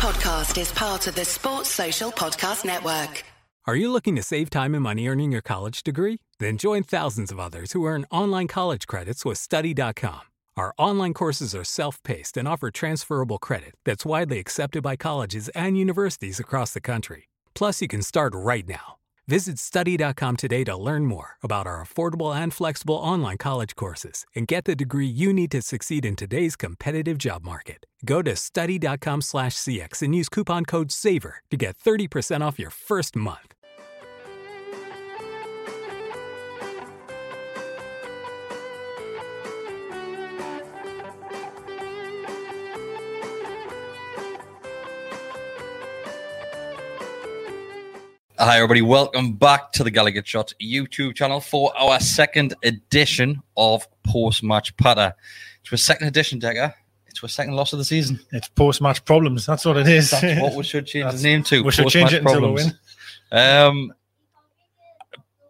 podcast is part of the Sports Social Podcast Network. Are you looking to save time and money earning your college degree? Then join thousands of others who earn online college credits with Study.com. Our online courses are self paced and offer transferable credit that's widely accepted by colleges and universities across the country. Plus, you can start right now. Visit study.com today to learn more about our affordable and flexible online college courses and get the degree you need to succeed in today's competitive job market. Go to study.com/cx and use coupon code SAVER to get 30% off your first month. Hi, everybody. Welcome back to the Gallowgate Shot YouTube channel for our second edition of Post Match Patter. It's our second edition, Deka. It's our second loss of the season. It's post match problems. That's what it is. That's what we should change the name to. we should change it until we win. Um,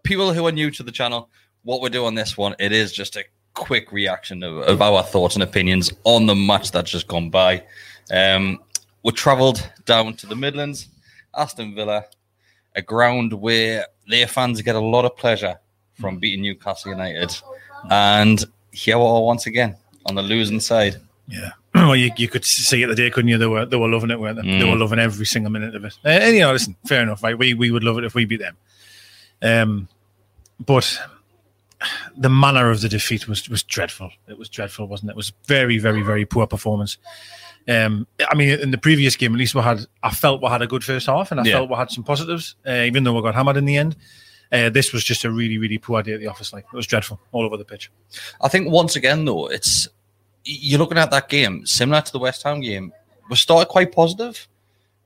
people who are new to the channel, what we're doing on this one, it is just a quick reaction of, of our thoughts and opinions on the match that's just gone by. Um, we travelled down to the Midlands, Aston Villa, a ground where their fans get a lot of pleasure from beating Newcastle United. And here we are once again on the losing side. Yeah. Well, you, you could see it the day, couldn't you? They were they were loving it, weren't they? They were Mm. loving every single minute of it. Uh, and you know, listen, fair enough, right? We we would love it if we beat them. Um, but the manner of the defeat was was dreadful. It was dreadful, wasn't it? It was very, very, very poor performance. Um, I mean, in the previous game, at least we had. I felt we had a good first half, and I Yeah. felt we had some positives, uh, even though we got hammered in the end. Uh, this was just a really, really poor day at the office. Like it was dreadful all over the pitch. I think once again, though, it's you're looking at that game similar to the West Ham game. We started quite positive,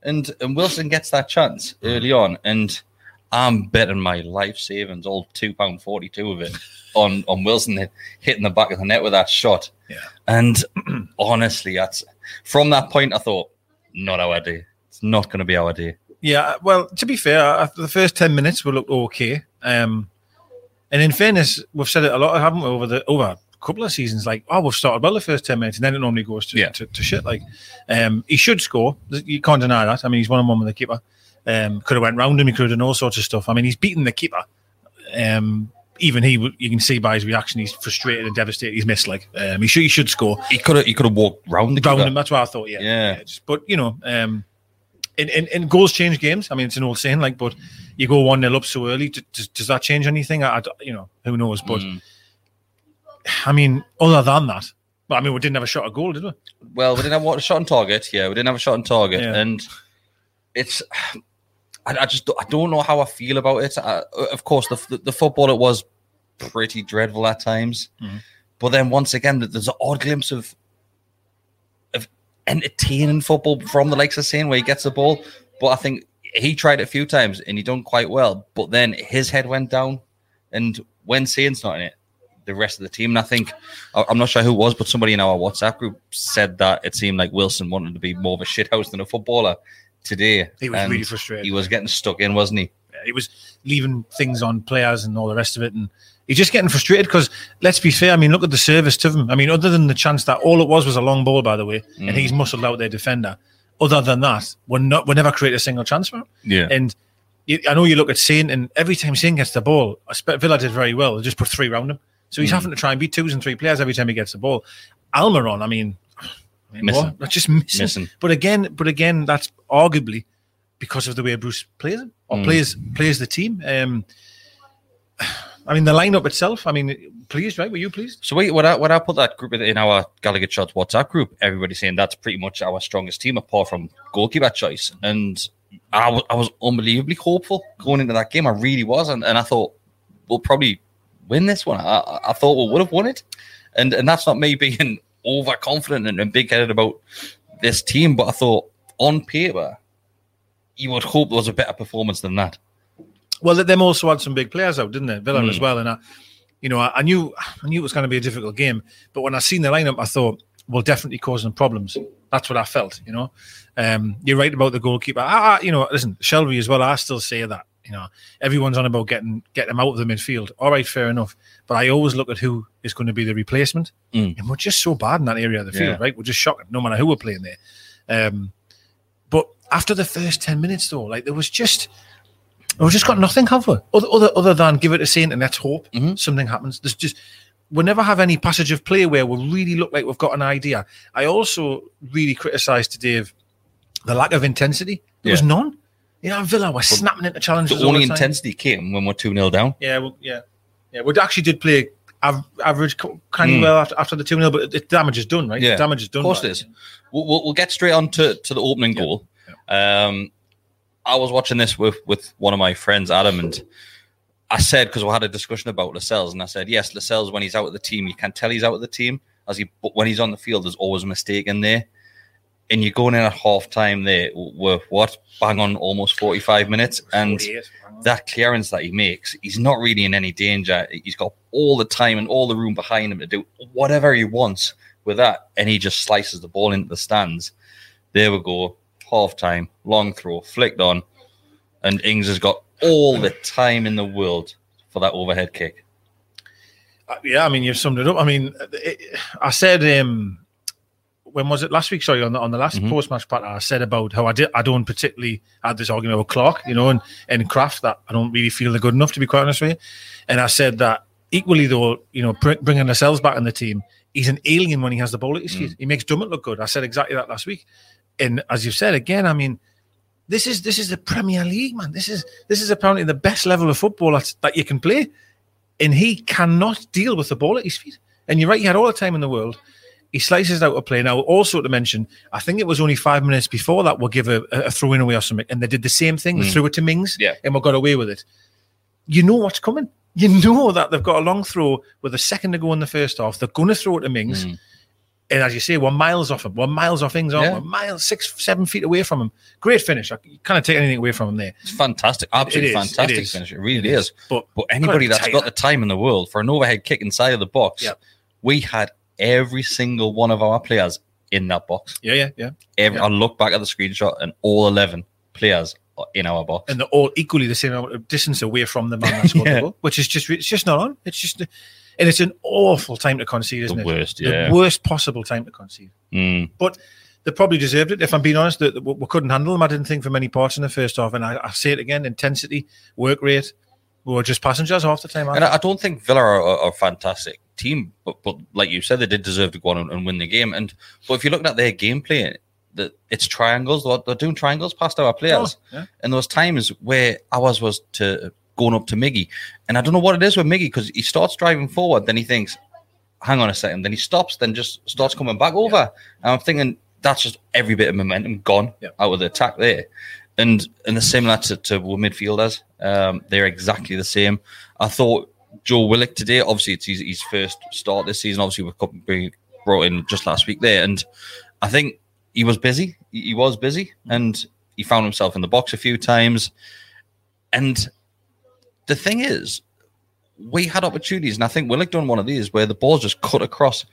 and and Wilson gets that chance early on, and I'm betting my life savings, all two pound forty two of it, on on Wilson hitting the back of the net with that shot. Yeah. And honestly, that's from that point, I thought, not our day. It's not going to be our day. Yeah, well, to be fair, after the first ten minutes we looked okay. Um, and in fairness, we've said it a lot, haven't we, over the over a couple of seasons? Like, oh, we've started well the first ten minutes, and then it normally goes to Yeah. to, to shit. Like, um, he should score. You can't deny that. I mean, he's one on one with the keeper. Um, could have went round him. He could have done all sorts of stuff. I mean, he's beaten the keeper. Um, even he, you can see by his reaction, he's frustrated and devastated. He's missed. Like, um, he should he should score. He could have he could have walked round the Round keeper. him. That's what I thought. Yeah, Yeah. just- but you know, um, in, in, in goals change games. I mean, it's an old saying, like, but you go one 0 up so early. Does, does that change anything? I, I you know, who knows? But Mm. I mean, other than that, but I mean, we didn't have a shot at goal, did we? Well, we didn't have a shot on target. Yeah, we didn't have a shot on target, Yeah. and it's. I, I just I don't know how I feel about it. I, of course, the, the the football it was pretty dreadful at times, Mhm. but then once again, there's an odd glimpse of of entertaining football from the likes of Saint where he gets the ball. But I think he tried it a few times and he done quite well. But then his head went down, and when Saint's not in it, the rest of the team. And I think I'm not sure who it was, but somebody in our WhatsApp group said that it seemed like Wilson wanted to be more of a shithouse than a footballer today. He was really frustrated. He was getting stuck in, wasn't he? He was leaving things on players and all the rest of it, and he's just getting frustrated because let's be fair. I mean, look at the service to him. I mean, other than the chance that all it was was a long ball, by the way, and mm. he's muscled out their defender. Other than that, we're not we never create a single chance for him. Yeah. And you, I know you look at Saint, and every time Saint gets the ball, Villa did very well. They just put three round him, so he's mm. having to try and beat twos and three players every time he gets the ball. Almiron, I mean, I mean Missing. what? That's just missing. Missing. But again, but again, that's arguably because of the way Bruce plays him or Mm. plays plays the team. Um, I mean, the lineup itself. I mean, pleased, right? Were you pleased? So wait, when I when I put that group in, our Gallowgate Shots WhatsApp group, everybody's saying that's pretty much our strongest team apart from goalkeeper choice. And I was I was unbelievably hopeful going into that game. I really was, and, and I thought we'll probably win this one. I, I- I thought we would have won it, and and that's not me being overconfident and, big headed about this team, but I thought on paper you would hope there was a better performance than that. Well, them also had some big players out, didn't they? Villa Mm. as well, and I, you know, I, I knew I knew it was going to be a difficult game. But when I seen the lineup, I thought, well, definitely causing problems. That's what I felt. You know, um, you're right about the goalkeeper. I, I, you know, listen, Shelby as well. I still say that. You know, everyone's on about getting getting them out of the midfield. All right, fair enough. But I always look at who is going to be the replacement, Mm. and we're just so bad in that area of the field, Yeah. right? We're just shocking, no matter who we're playing there. Um, But after the first ten minutes, though, like there was just we've just got nothing, have we? Other other, other than give it a Saint and let's hope something happens. There's just we never have any passage of play where we really look like we've got an idea. I also really criticised today of the lack of intensity. There was none. You know, Villa were snapping into challenges. The only the intensity came when we're 2 0 down. Yeah, well, yeah, yeah. We actually did play av- average kind of Mm. well after, after the two 0 but the damage is done, right? Yeah, the damage is done. Of course by it is. We'll, we'll, we'll get straight on to, to the opening Yeah. goal. Um, I was watching this with, with one of my friends, Adam, and I said, because we had a discussion about Lascelles, and I said, yes, Lascelles, when he's out of the team, you can tell he's out of the team. As he, but when he's on the field, there's always a mistake in there. And you're going in at half time there, we're what, bang on almost 45 minutes. And that clearance that he makes, he's not really in any danger. He's got all the time and all the room behind him to do whatever he wants with that, and he just slices the ball into the stands. There we go, half time, long throw, flicked on, and Ings has got all the time in the world for that overhead kick. Uh, yeah, I mean, you've summed it up. I mean, it, I said, um, when was it last week? Sorry, on the on the last Mhm. post match part, I said about how I did. I don't particularly had this argument with Clark, you know, and and Krafth that I don't really feel they're good enough to be quite honest with you. And I said that equally though, you know, br- bringing Lascelles back in the team, he's an alien when he has the ball at his feet. He makes Dummett look good. I said exactly that last week. And as you've said again, I mean, this is this is the Premier League, man. This is this is apparently the best level of football that, that you can play and he cannot deal with the ball at his feet. And you're right, he had all the time in the world. He slices out a play. Now, also to mention, I think it was only five minutes before that we'll give a, a throw in away or something, and they did the same thing. They Mm. threw it to Mings, Yeah. and we got away with it. You know what's coming. You know that they've got a long throw with a second to go in the first half. They're going to throw it to Mings. Mm. And as you say, we're miles off him. We're miles off Ings, aren't Yeah. we? Miles, six, seven feet away from him. Great finish. I- can't take anything away from him there. It's fantastic, absolutely is, it fantastic is. finish. It really is. But, But anybody that's got the time in the world for an overhead kick inside of the box, Yeah. we had every single one of our players in that box. yeah, yeah, yeah. Every, Yeah. I look back at the screenshot, and all eleven players are in our box. and they're all equally the same amount of distance away from the man that scored Yeah. the goal, which is just it's just not on. It's just, and it's an awful time to concede, isn't the it? worst, yeah. The worst possible time to concede. Mm. But they probably deserved it. If I'm being honest, that we couldn't handle them. I didn't think for many parts in the first half, and I, I say it again: intensity, work rate. We were just passengers half the time. And I, I don't think Villa are, are, are fantastic team, but, but like you said, they did deserve to go on and, and win the game. And but if you look at their gameplay, that it's triangles. They're, they're doing triangles past our players. Oh, yeah. And those times where ours was to going up to Miggy, and I don't know what it is with Miggy because he starts driving forward, then he thinks, "Hang on a second. then he stops, then just starts coming back over. And I'm thinking that's just every bit of momentum gone Yeah. out of the attack there. And and the similar to, to midfielders, um, they're exactly the same. I thought Joe Willock today, obviously it's his, his first start this season. Obviously, we've being brought in just last week there, and I think he was busy. He, was busy, and he found himself in the box a few times. And the thing is, we had opportunities, and I think Willock done one of these where the ball's just cut across,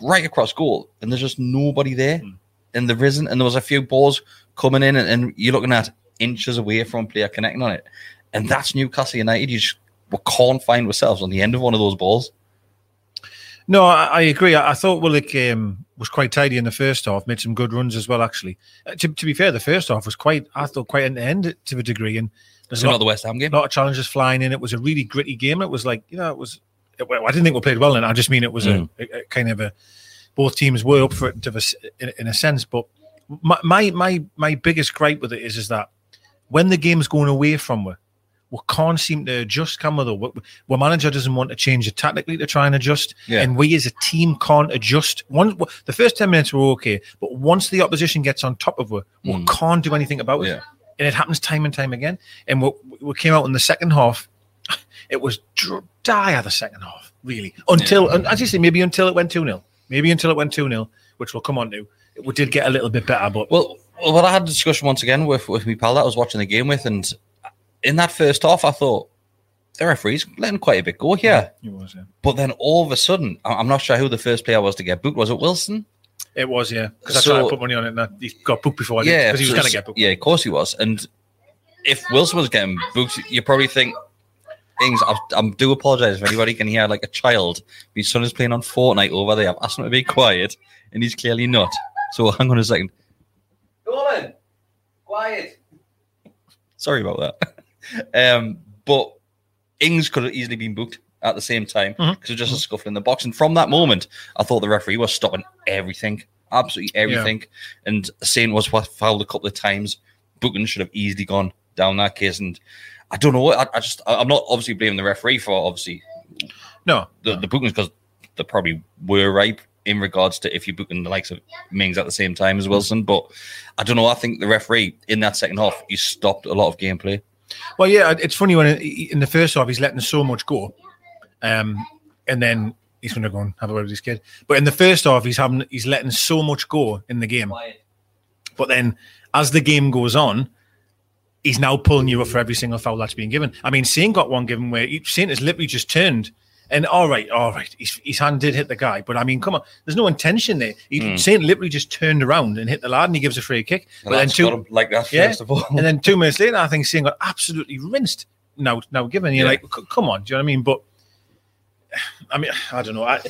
right across goal, and there's just nobody there. Hmm. And there isn't, and there was a few balls coming in, and, and you're looking at inches away from player connecting on it, and that's Newcastle United. You just we can't find ourselves on the end of one of those balls. No, I, I agree. I, I thought Willock um, was quite tidy in the first half, made some good runs as well. Actually, uh, to, to be fair, the first half was quite, I thought, quite an end to a degree, and there's a not lot, the West Ham game. A lot of challenges flying in. It was a really gritty game. It was like you know, it was. It, well, I didn't think we played well in. it. I just mean it was Mm. a, a, a kind of a. Both teams were up for it to a in, in a sense, but my, my my my biggest gripe with it is is that when the game's going away from we, we can't seem to adjust, can we? Though, our manager doesn't want to change it tactically to try and adjust, Yeah. and we as a team can't adjust. One, the first ten minutes were okay, but once the opposition gets on top of us, we Mm. can't do anything about it Yeah. and it happens time and time again. And we, we came out in the second half. It was dr- dire the second half, really. Until, and as you say, maybe until it went 2 0. Maybe until it went 2 0, which we'll come on to. We did get a little bit better, but Well, well, I had a discussion once again with with my pal that I was watching the game with, and in that first half, I thought the referee's letting quite a bit go here. it was, yeah. But then all of a sudden, I- I'm not sure who the first player was to get booked. Was it Wilson? It was, yeah. Because I tried to put money on it and I- he got booked before I did. yeah, Because he was so- going to get booked. Yeah, of course he was. And if Wilson was getting booked, you probably think things. I, I do apologize if anybody can hear like a child. My son is playing on Fortnite over there. I've asked him to be quiet, and he's clearly not. So hang on a second. Go on. Quiet. Sorry about that. um, but Ings could have easily been booked at the same time because Mhm. it was just a scuffle in the box. And from that moment, I thought the referee was stopping everything, absolutely everything. And Saint was what fouled a couple of times. Booking should have easily gone down that case. And I don't know. I, I just, I'm not obviously blaming the referee for obviously No, the, the bookings because they probably were right in regards to if you booking the likes of Mings at the same time as Wilson. But I don't know. I think the referee in that second half, he stopped a lot of gameplay. Well, yeah, it's funny when in the first half he's letting so much go, um, and then he's going to go and have a word with his kid. But in the first half, he's having he's letting so much go in the game. But then as the game goes on, he's now pulling you up for every single foul that's being given. I mean, Saint got one given where he, Saint has literally just turned. And all right, all right, his, his hand did hit the guy, but I mean, come on, there's no intention there. He, hmm. Saint literally just turned around and hit the lad, and he gives a free kick. The But then two, got him like that Yeah. first of all. and then two minutes later, I think Saint got absolutely rinsed. Now, now given you're Yeah. like, come on, do you know what I mean? But I mean, I don't know. I,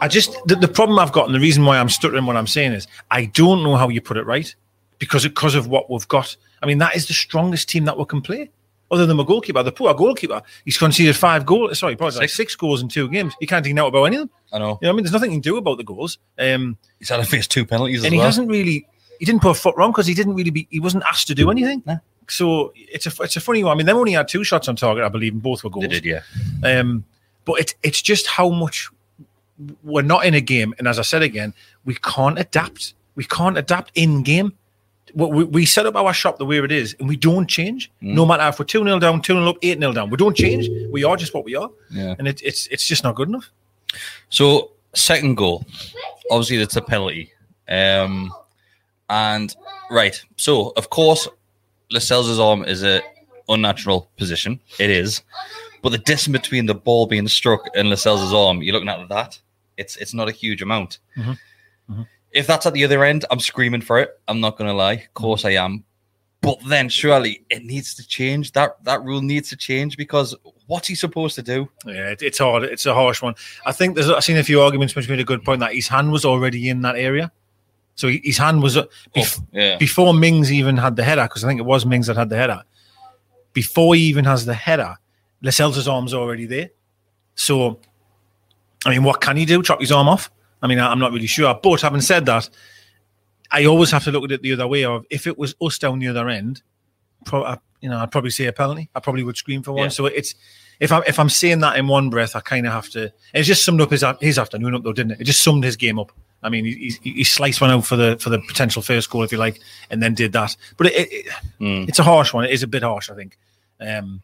I just the, the problem I've got, and the reason why I'm stuttering what I'm saying is, I don't know how you put it right because because of what we've got. I mean, that is the strongest team that we can play. Other than a goalkeeper, the poor goalkeeper, he's conceded five goals. Sorry, probably like Six. six goals in two games. He can't even out about anything. I know. You know, what I mean, there's nothing he can do about the goals. Um, He's had to face two penalties and he well. hasn't really he didn't put a foot wrong because he didn't really be he wasn't asked to do anything No. so it's a it's a funny one i mean they only had two shots on target i believe and both were goals They did, yeah. um but it's it's just how much we're not in a game and as i said again we can't adapt we can't adapt in game we, we, we set up our shop the way it is and we don't change Mm. no matter if we're 2 0 down 2 0 up 8 0 down we don't change we are just what we are Yeah. and it, it's it's just not good enough So second goal, obviously that's a penalty. Um, and right, so of course, Lascelles' arm is a unnatural position. It is, but the distance between the ball being struck and Lascelles' arm, you're looking at that. It's it's not a huge amount. Mhm. Mhm. If that's at the other end, I'm screaming for it. I'm not gonna lie. Of course I am. But then surely it needs to change. That that rule needs to change because what's he supposed to do? Yeah, it, it's hard. It's a harsh one. I think there's. I've seen a few arguments which made a good point that his hand was already in that area, so he- his hand was uh, bef- yeah. before Mings even had the header because I think it was Mings that had the header. Before he even has the header, Lascelles' arm's already there. So, I mean, what can he do? Chop his arm off? I mean, I'm not really sure. But having said that, I always have to look at it the other way. Of if it was us down the other end, pro- I- you know, I'd probably say a penalty. I probably would scream for one. Yeah. So it's if I'm if I'm saying that in one breath, I kind of have to. It just summed up his his afternoon up though, didn't it? It just summed his game up. I mean, he, he, he sliced one out for the for the potential first goal, if you like, and then did that. But it, it, it- Mm. it's a harsh one. It is a bit harsh, I think. Um,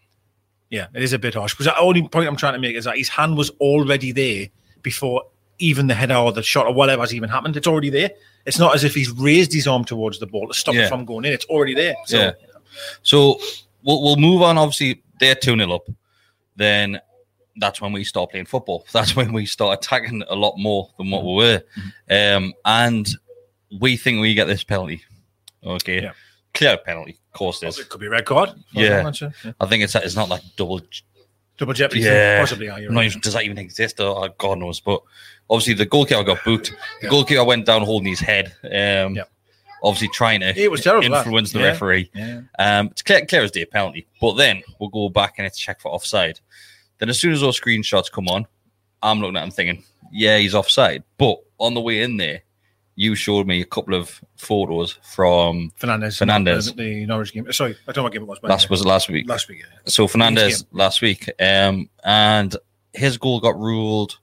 yeah, it is a bit harsh because the only point I'm trying to make is that his hand was already there before even the header or the shot or whatever has even happened. It's already there. It's not as if he's raised his arm towards the ball to stop Yeah. it from going in. It's already there. So, Yeah. So we'll we'll move on. Obviously, they're two 0 up. Then that's when we start playing football. That's when we start attacking a lot more than what we were. Mm-hmm. Um, and we think we get this penalty. Okay, Yeah. clear penalty. Of course, it could be a red card. Yeah. I'm not sure. Yeah. I think it's it's not like double. Double jeopardy. Yeah, Possibly. Yeah, you're not right. even- does that even exist? Or, or God knows. But obviously, the goalkeeper got booked. The goalkeeper went down holding his head. Um, Yeah. Obviously, trying to It was terrible, that. influence the Yeah. referee. Yeah. Um, it's clear, clear as day penalty. But then we'll go back and it's checked for offside. Then as soon as those screenshots come on, I'm looking at them thinking, yeah, he's offside. But on the way in there, you showed me a couple of photos from Fernandes. Fernandes. The, Norwich game. Sorry, I don't know what game it was. but last was it last week. last week. Yeah. So Fernandes last week, um, and his goal got ruled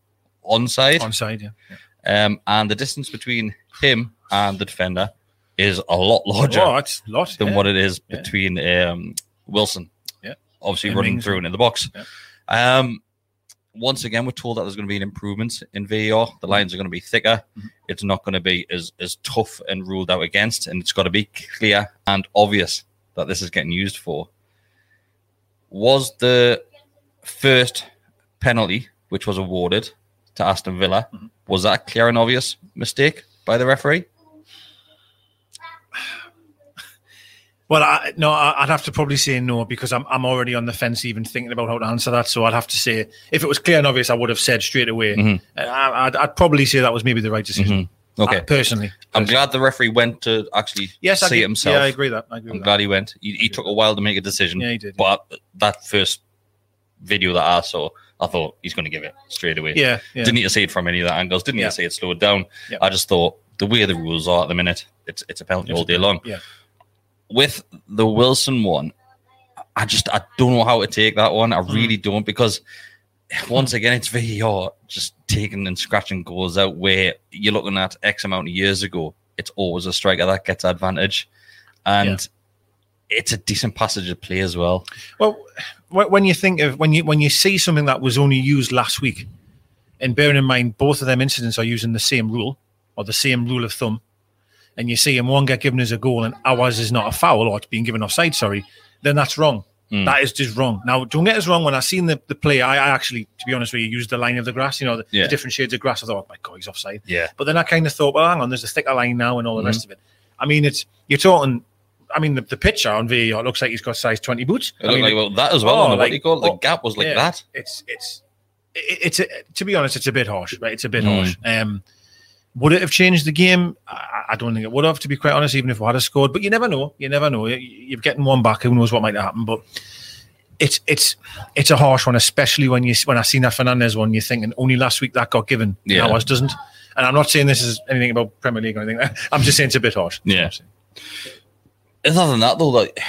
onside. Onside. Yeah. yeah. Um, and the distance between him and the defender is a lot larger Oh, lot. than yeah. what it is Yeah. between um, Wilson. Yeah. Obviously running through and in the box. Yeah. Um, once again, we're told that there's going to be an improvement in VAR. The lines are going to be thicker. Mhm. It's not going to be as, as tough and ruled out against, and it's got to be clear and obvious that this is getting used for. Was the first penalty, which was awarded to Aston Villa, Mhm. was that a clear and obvious mistake by the referee? Well, I, no, I- I'd have to probably say no because I'm I'm already on the fence, even thinking about how to answer that. So I'd have to say, if it was clear and obvious, I would have said straight away. Mhm. Uh, I, I'd, I'd probably say that was maybe the right decision. Okay. Uh, personally. I'm glad the referee went to actually Yes, see it himself. Yeah, I agree that. I agree I'm with glad that. he went. He, he took a while to make a decision. Yeah, he did. But that first video that I saw, I thought he's going to give it straight away. Yeah, yeah. Didn't need to see it from any of the angles. Didn't need Yeah. to see it slowed down. Yeah. I just thought the way the rules are at the minute, it's it's a penalty all day long. Yeah. With the Wilson one, I just I don't know how to take that one. I Mm. really don't because once again it's VAR just taking and scratching goals out where you're looking at X amount of years ago. It's always a striker that gets advantage, and it's a decent passage of play as well. Well, when you think of when you when you see something that was only used last week, and bearing in mind both of them incidents are using the same rule or the same rule of thumb, and you see him one get given as a goal and ours is not a foul or it's being given offside, sorry, then that's wrong. Mm. That is just wrong. Now, don't get us wrong. When I seen the, the play, I, I actually, to be honest with you, used the line of the grass. You know, the, Yeah. the different shades of grass. I thought, oh my god, he's offside. Yeah, But then I kind of thought, well, hang on, there's a thicker line now and all the Mhm. rest of it. I mean, it's you're talking. I mean, the, the picture on VAR looks like he's got size 20 boots. it I mean, like well, that as well. oh, on the, what like- do you call it? The oh, gap was like yeah. that. it's it's it- it's a, to be honest, it's a bit harsh, right? It's a bit Mm. harsh. Um, would it have changed the game? I, I don't think it would have, to be quite honest, even if we had a scored. But you never know. You never know. You- You're getting one back. Who knows what might happen? But it's it's it's a harsh one, especially when you when I seen that Fernandes one. You're thinking only last week that got given, Yeah. yeah. ours doesn't. And I'm not saying this is anything about Premier League or anything. I'm just saying it's a bit harsh. Yeah. Other than that, though, like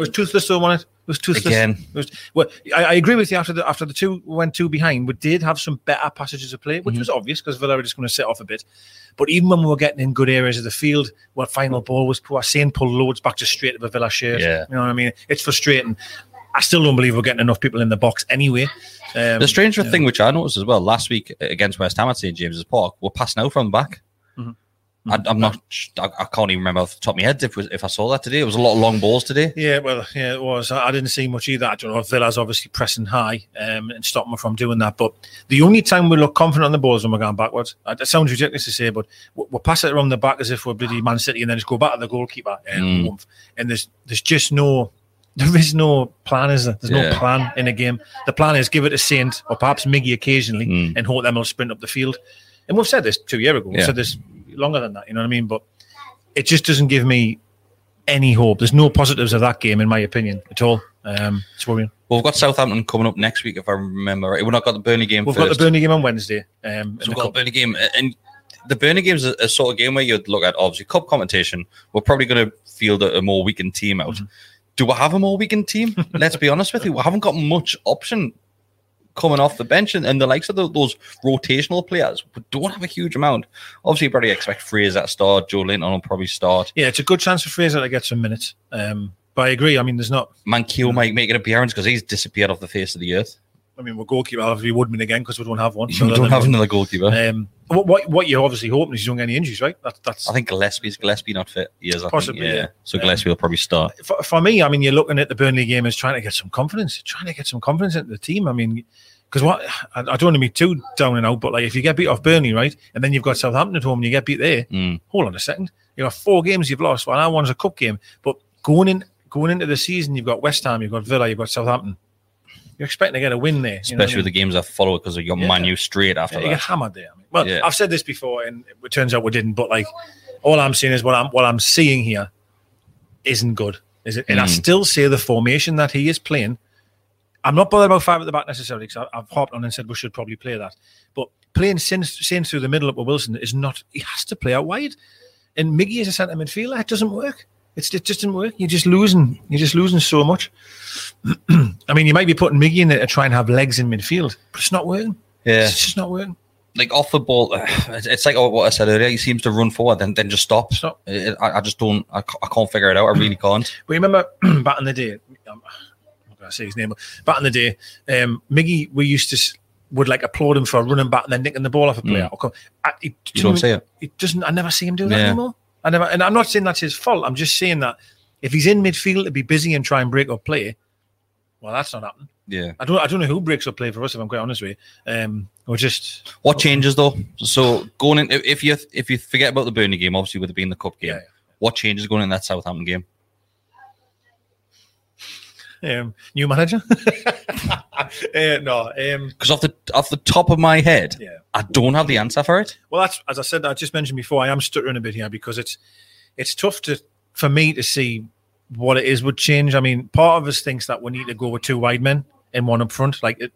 was toothless though, wasn't it? It was toothless. Again. It was, well, I, I agree with you. After the after the two went two behind, we did have some better passages of play, which Mm-hmm. was obvious because Villa were just going to sit off a bit. But even when we were getting in good areas of the field, where final ball was poor, Saint pulled loads back to straight of a Villa shirt. Yeah. You know what I mean? It's frustrating. I still don't believe we're getting enough people in the box anyway. Um, The stranger yeah. thing, which I noticed as well last week against West Ham at St James's Park, we're passing out from the back. Mhm. I, I'm not. I, I can't even remember off the top of my head if, if I saw that today. It was a lot of long balls today. Yeah, well, yeah, it was. I, I didn't see much either. I don't know Villa's obviously pressing high um, and stopping them from doing that. But the only time we look confident on the balls when we're going backwards. That sounds ridiculous to say, but we- we'll pass it around the back as if we're bloody Man City and then just go back to the goalkeeper. And, Mm. and there's there's just no. There is no plan, is there? There's Yeah. no plan in a game. The plan is give it to Saint or perhaps Miggy occasionally Mm. and hope them will sprint up the field. And we've said this two years ago. We've said this longer than that, you know what I mean? But it just doesn't give me any hope. There's no positives of that game, in my opinion, at all. Um, it's worrying. Well, we've got Southampton coming up next week, if I remember right. We've not got the Burnley game We've first. got the Burnley game on Wednesday. Um, So the we've got the cup. Burnley game, and the Burnley game is a, a sort of game where you'd look at obviously cup competition. We're probably going to field a, a more weakened team out. Mm-hmm. Do we have a more weakened team? Let's be honest with you, we haven't got much option coming off the bench, and, and the likes of the, those rotational players, we don't have a huge amount. Obviously, you probably expect Fraser to start. Joelinton will probably start. Yeah, it's a good chance for Fraser to get some minutes. Um, but I agree. I mean, there's not. Manquillo might make an appearance because he's disappeared off the face of the earth. I mean, we're goalkeeper. Obviously, Woodman again because we don't have one. We don't have another goalkeeper. Um, what, what what you're obviously hoping is you don't get any injuries, right? That, that's I think Gillespie's Gillespie not fit. He is, Possibly, think. Yeah. yeah. So Um, Gillespie will probably start. for, for me, I mean, you're looking at the Burnley game as trying to get some confidence, trying to get some confidence into the team. I mean, because what I, I don't want to be too down and out, but like if you get beat off Burnley, right, and then you've got Southampton at home and you get beat there, Mm. hold on a second, you have four games you've lost. Well, that one's a cup game, but going in going into the season, you've got West Ham, you've got Villa, you've got Southampton. You're expecting to get a win there, know what I especially with the games that follow because of your Yeah. Manu straight after Yeah, you get hammered there. I mean, well, Yeah. I've said this before, and it turns out we didn't. But like, all I'm seeing is what I'm what I'm seeing here isn't good. Is it? And I Mm. still say the formation that he is playing. I'm not bothered about five at the back necessarily because I've hopped on and said we should probably play that. But playing since since through the middle up with Wilson is not. He has to play out wide, and Miggy is a centre midfielder. It doesn't work. It's, it just doesn't work. You're just losing. You're just losing so much. I mean, you might be putting Miggy in there to try and have legs in midfield, but it's not working. Yeah, It's just not working. like off the ball, it's like what I said earlier. He seems to run forward, then then just stop. Stop. I, I just don't. I, I can't figure it out. I really can't. But remember back in the day, um, I'm to say his name, but back in the day, um, Miggy, we used to would like applaud him for running back and then nicking the ball off a player. Mm. I, it You don't say it. It doesn't. I never see him do that Yeah. anymore. I never, and I'm not saying that's his fault. I'm just saying that if he's in midfield to be busy and try and break up play, well, that's not happening. Yeah. I don't. I don't know who breaks up play for us. If I'm quite honest with you, um, or just What changes though? So going in, if you if you forget about the Burnley game, obviously with it being the cup game, Yeah, yeah. what changes going in that Southampton game? um, new manager. Uh, no, um, Because off the off the top of my head, Yeah. I don't have the answer for it. Well, that's as I said. I just mentioned before. I am stuttering a bit here because it's it's tough to for me to see what it is would change. I mean, part of us thinks that we need to go with two wide men and one up front, like, it,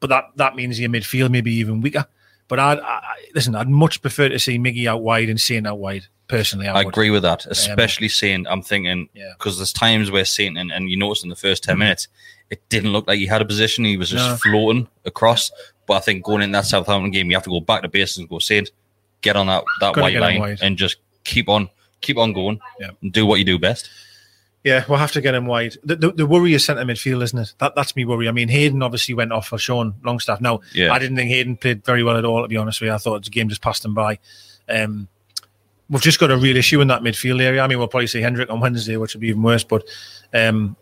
but that that means your midfield maybe even weaker. But I'd, I, listen. I'd much prefer to see Miggy out wide and Saint out wide. Personally, I, I agree with that, um, especially saying I'm thinking Yeah. because there's times where Saint and, and you notice in the first 10 mm. minutes it didn't look like he had a position. He was just No. floating across. But I think going in that Southampton game, you have to go back to base and go Saint, get on that that Gotta white line wide. and just keep on keep on going Yeah. and do what you do best. Yeah, we'll have to get him wide. The, the, the worry is centre midfield, isn't it? That that's me worry. I mean, Hayden obviously went off for Sean Longstaff. Now, Yeah. I didn't think Hayden played very well at all. To be honest with you, I thought the game just passed him by. Um, we've just got a real issue in that midfield area. I mean, we'll probably see Hendrick on Wednesday, which would be even worse. But um,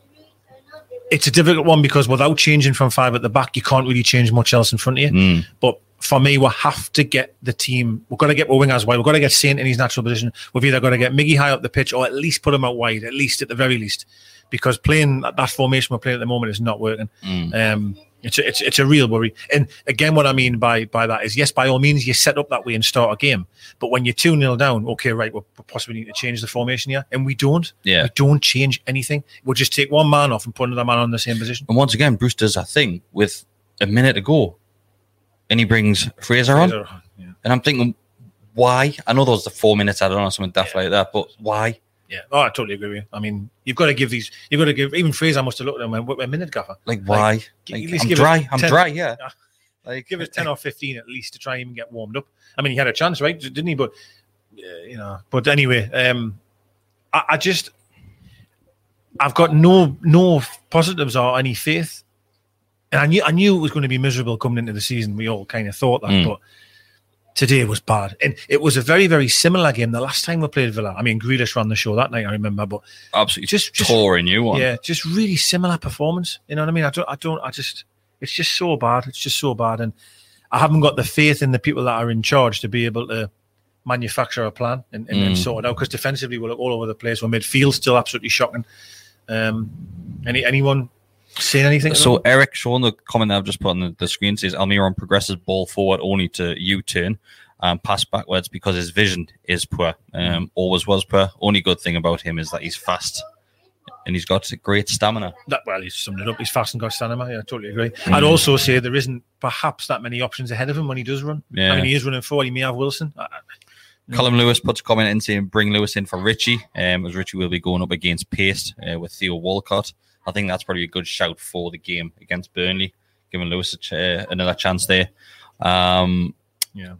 it's a difficult one because without changing from five at the back, you can't really change much else in front of you. Mm. But for me, we have to get the team. We've got to get our wingers wide. We've got to get Saint in his natural position. We've either got to get Miggy high up the pitch or at least put him out wide, at least at the very least, because playing that, formation we're playing at the moment is not working. Um, it's a, it's it's a real worry. And again, what I mean by by that is yes, by all means, you set up that way and start a game. But when you're two 0 down, okay, right, we we possibly need to change the formation here, and we don't. Yeah. we don't change anything. We'll just take one man off and put another man on the same position. And once again, Bruce does a thing with a minute to go, and he brings Fraser on, Yeah. and I'm thinking, why? I know those the four minutes I don't know something daft like that, but why? Yeah, oh, I totally agree with you. I mean, you've got to give these. You've got to give. Even Fraser must have looked at him and went, "A minute, gaffer." Like why? Like, at I'm dry. I'm 10 dry. Yeah. Ah, Like Give us ten or fifteen at least to try and get warmed up. I mean, he had a chance, right? Didn't he? But you know. But anyway, um, I, I just, I've got no no positives or any faith, and I knew I knew it was going to be miserable coming into the season. We all kind of thought that, Mm. but. Today was bad, and it was a very, very similar game. The last time we played Villa, I mean, Grealish ran the show that night. I remember, but absolutely just- just a new one. yeah, just really similar performance. You know what I mean? I don't, I don't, I just, it's just so bad. It's just so bad, and I haven't got the faith in the people that are in charge to be able to manufacture a plan and, and, and Mm. sort it out. Because defensively, we look all over the place. We're midfield still absolutely shocking. Um, any anyone saying anything? So Eric showing the comment that I've just put on the, the screen says Almiron progresses ball forward only to U-turn and pass backwards because his vision is poor. Um, always was poor. Only good thing about him is that he's fast and he's got great stamina. that well, he's summed it up. He's fast and got stamina. Yeah, I totally agree. Mm. I'd also say there isn't perhaps that many options ahead of him when he does run. Yeah. I mean, he is running forward. He may have Wilson. I- I- Lewis puts a comment in saying bring Lewis in for Richie, um, as Richie will be going up against Pace uh, with Theo Walcott. I think that's probably a good shout for the game against Burnley, giving Lewis a uh, another chance there. Um, Yeah.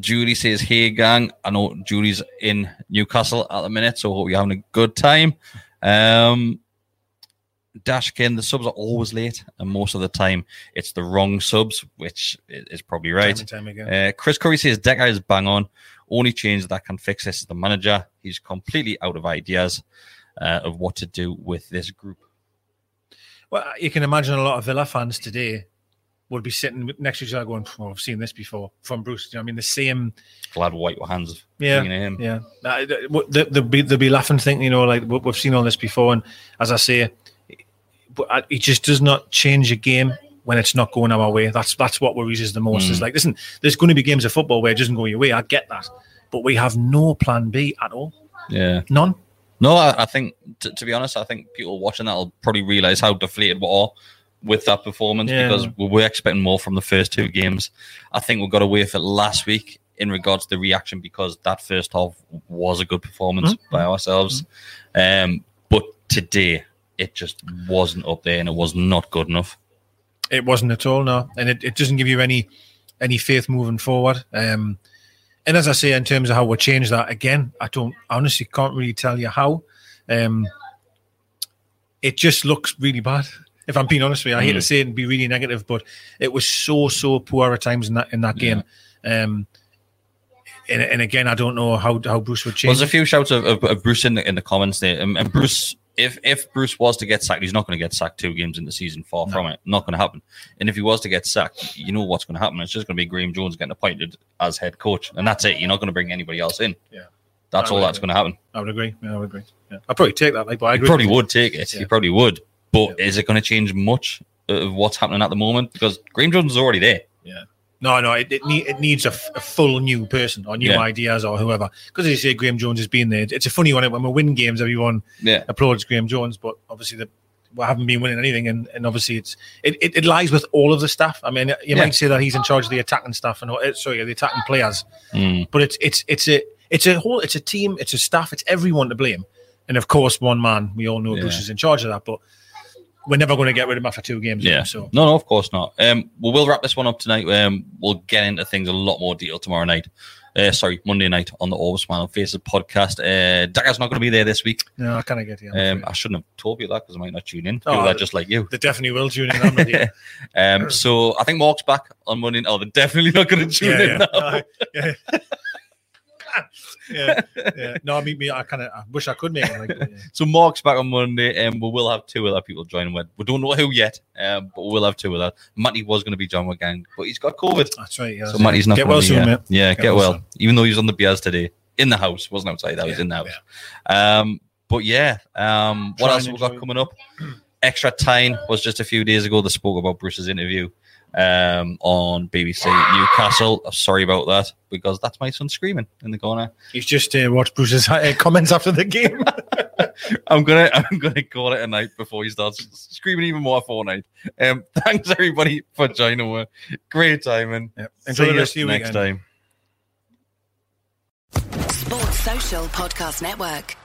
Julie says, "Hey gang, I know Julie's in Newcastle at the minute, so hope you're having a good time." Um, Dashkin, the subs are always late, and most of the time it's the wrong subs, which is probably right. Time time. Uh, Chris Curry says Deka is bang on. Only change that can fix this is the manager. He's completely out of ideas uh, of what to do with this group. Well, you can imagine a lot of Villa fans today would be sitting next to each other going, "Oh, I've seen this before from Bruce." You know, I mean, the same. Glad white hands Yeah, him. yeah. Uh, th- what- they- They'll be they'll be laughing, thinking, you know, like "We- we've seen all this before. And as I say, it just does not change a game when it's not going our way. That's that's what worries us the most. Is like, listen, there's going to be games of football where it doesn't go your way. I get that, but we have no plan B at all. Yeah. None. No, I, I think t- to be honest, I think people watching that will probably realize how deflated we are with that performance Yeah. because we were expecting more from the first two games. I think we got away with it last week in regards to the reaction because that first half was a good performance by ourselves. Um, but today it just wasn't up there and it was not good enough. It wasn't at all, no, and it, it doesn't give you any any faith moving forward. Um, and as I say, in terms of how we change that again, I don't I honestly can't really tell you how. Um, it just looks really bad. If I'm being honest with you, I hate to say it and be really negative, but it was so so poor at times in that in that game. Um, and, and again, I don't know how how Bruce would Well, change. there's a few shouts of, of, of Bruce in the, in the comments there, and, and Bruce, if if Bruce was to get sacked, he's not going to get sacked two games in the season. Far from it, not going to happen. And if he was to get sacked, you know what's going to happen. It's just going to be Graham Jones getting appointed as head coach, and that's it. You're not going to bring anybody else in. Yeah. that's all that's going to happen. I would agree. Yeah, I would agree. Yeah. I'd probably take that. Like, but I probably would take it. Yeah. probably would. But is it going to change much? of what's happening at the moment because Graham Jones is already there. Yeah. No, no, it it, need, it needs a, f- a full new person or new Yeah. ideas or whoever. Because as you say, Graham Jones has been there. It's a funny one when we win games, everyone Yeah. applauds Graham Jones, but obviously the we haven't been winning anything, and, and obviously it's it, it, it lies with all of the staff. I mean, you Yeah. might say that he's in charge of the attacking staff and uh, sorry, the attacking players, Mm. but it's it's it's a it's a whole it's a team, it's a staff, it's everyone to blame, and of course one man. We all know Bruce is in charge of that, but we're never going to get rid of him after two games. Yeah. so No, no, of course not. Um, well, we'll wrap this one up tonight. Um, we'll get into things a lot more detail tomorrow night. Uh, sorry, Monday night on the Always Smile Faces podcast. Uh, Deka's not going to be there this week. no, I kind of get you. Um, I shouldn't have told you that because I might not tune in. People Oh, that just like you. they definitely will tune in. I'm not here. um, so I think Mark's back on Monday. Oh, they're definitely not going to tune in now. Uh, yeah. Yeah, yeah. No, meet me. I kind of I wish I could make it. Like, yeah. So Mark's back on Monday, and we will have two other people joining. We don't know who yet, um, but we'll have two of that. Matty was going to be John with gang, but he's got COVID, That's right. Yeah, so Matty's not. Get well soon, mate. Yeah, get, Get well soon. Even though he was on the Bears today, in the house, wasn't outside. That was in the house. Um, but yeah, um, what else we got coming up? Extra time was just a few days ago. They spoke about Bruce's interview um, on BBC Newcastle. I'm sorry about that because that's my son screaming in the corner. He's just uh, watched Bruce's uh, comments after the game. I'm gonna I'm gonna call it a night before he starts screaming even more for night. Um, thanks everybody for joining. us. Great timing. Yep. Enjoy See the you of next weekend. time. Sports Social Podcast Network.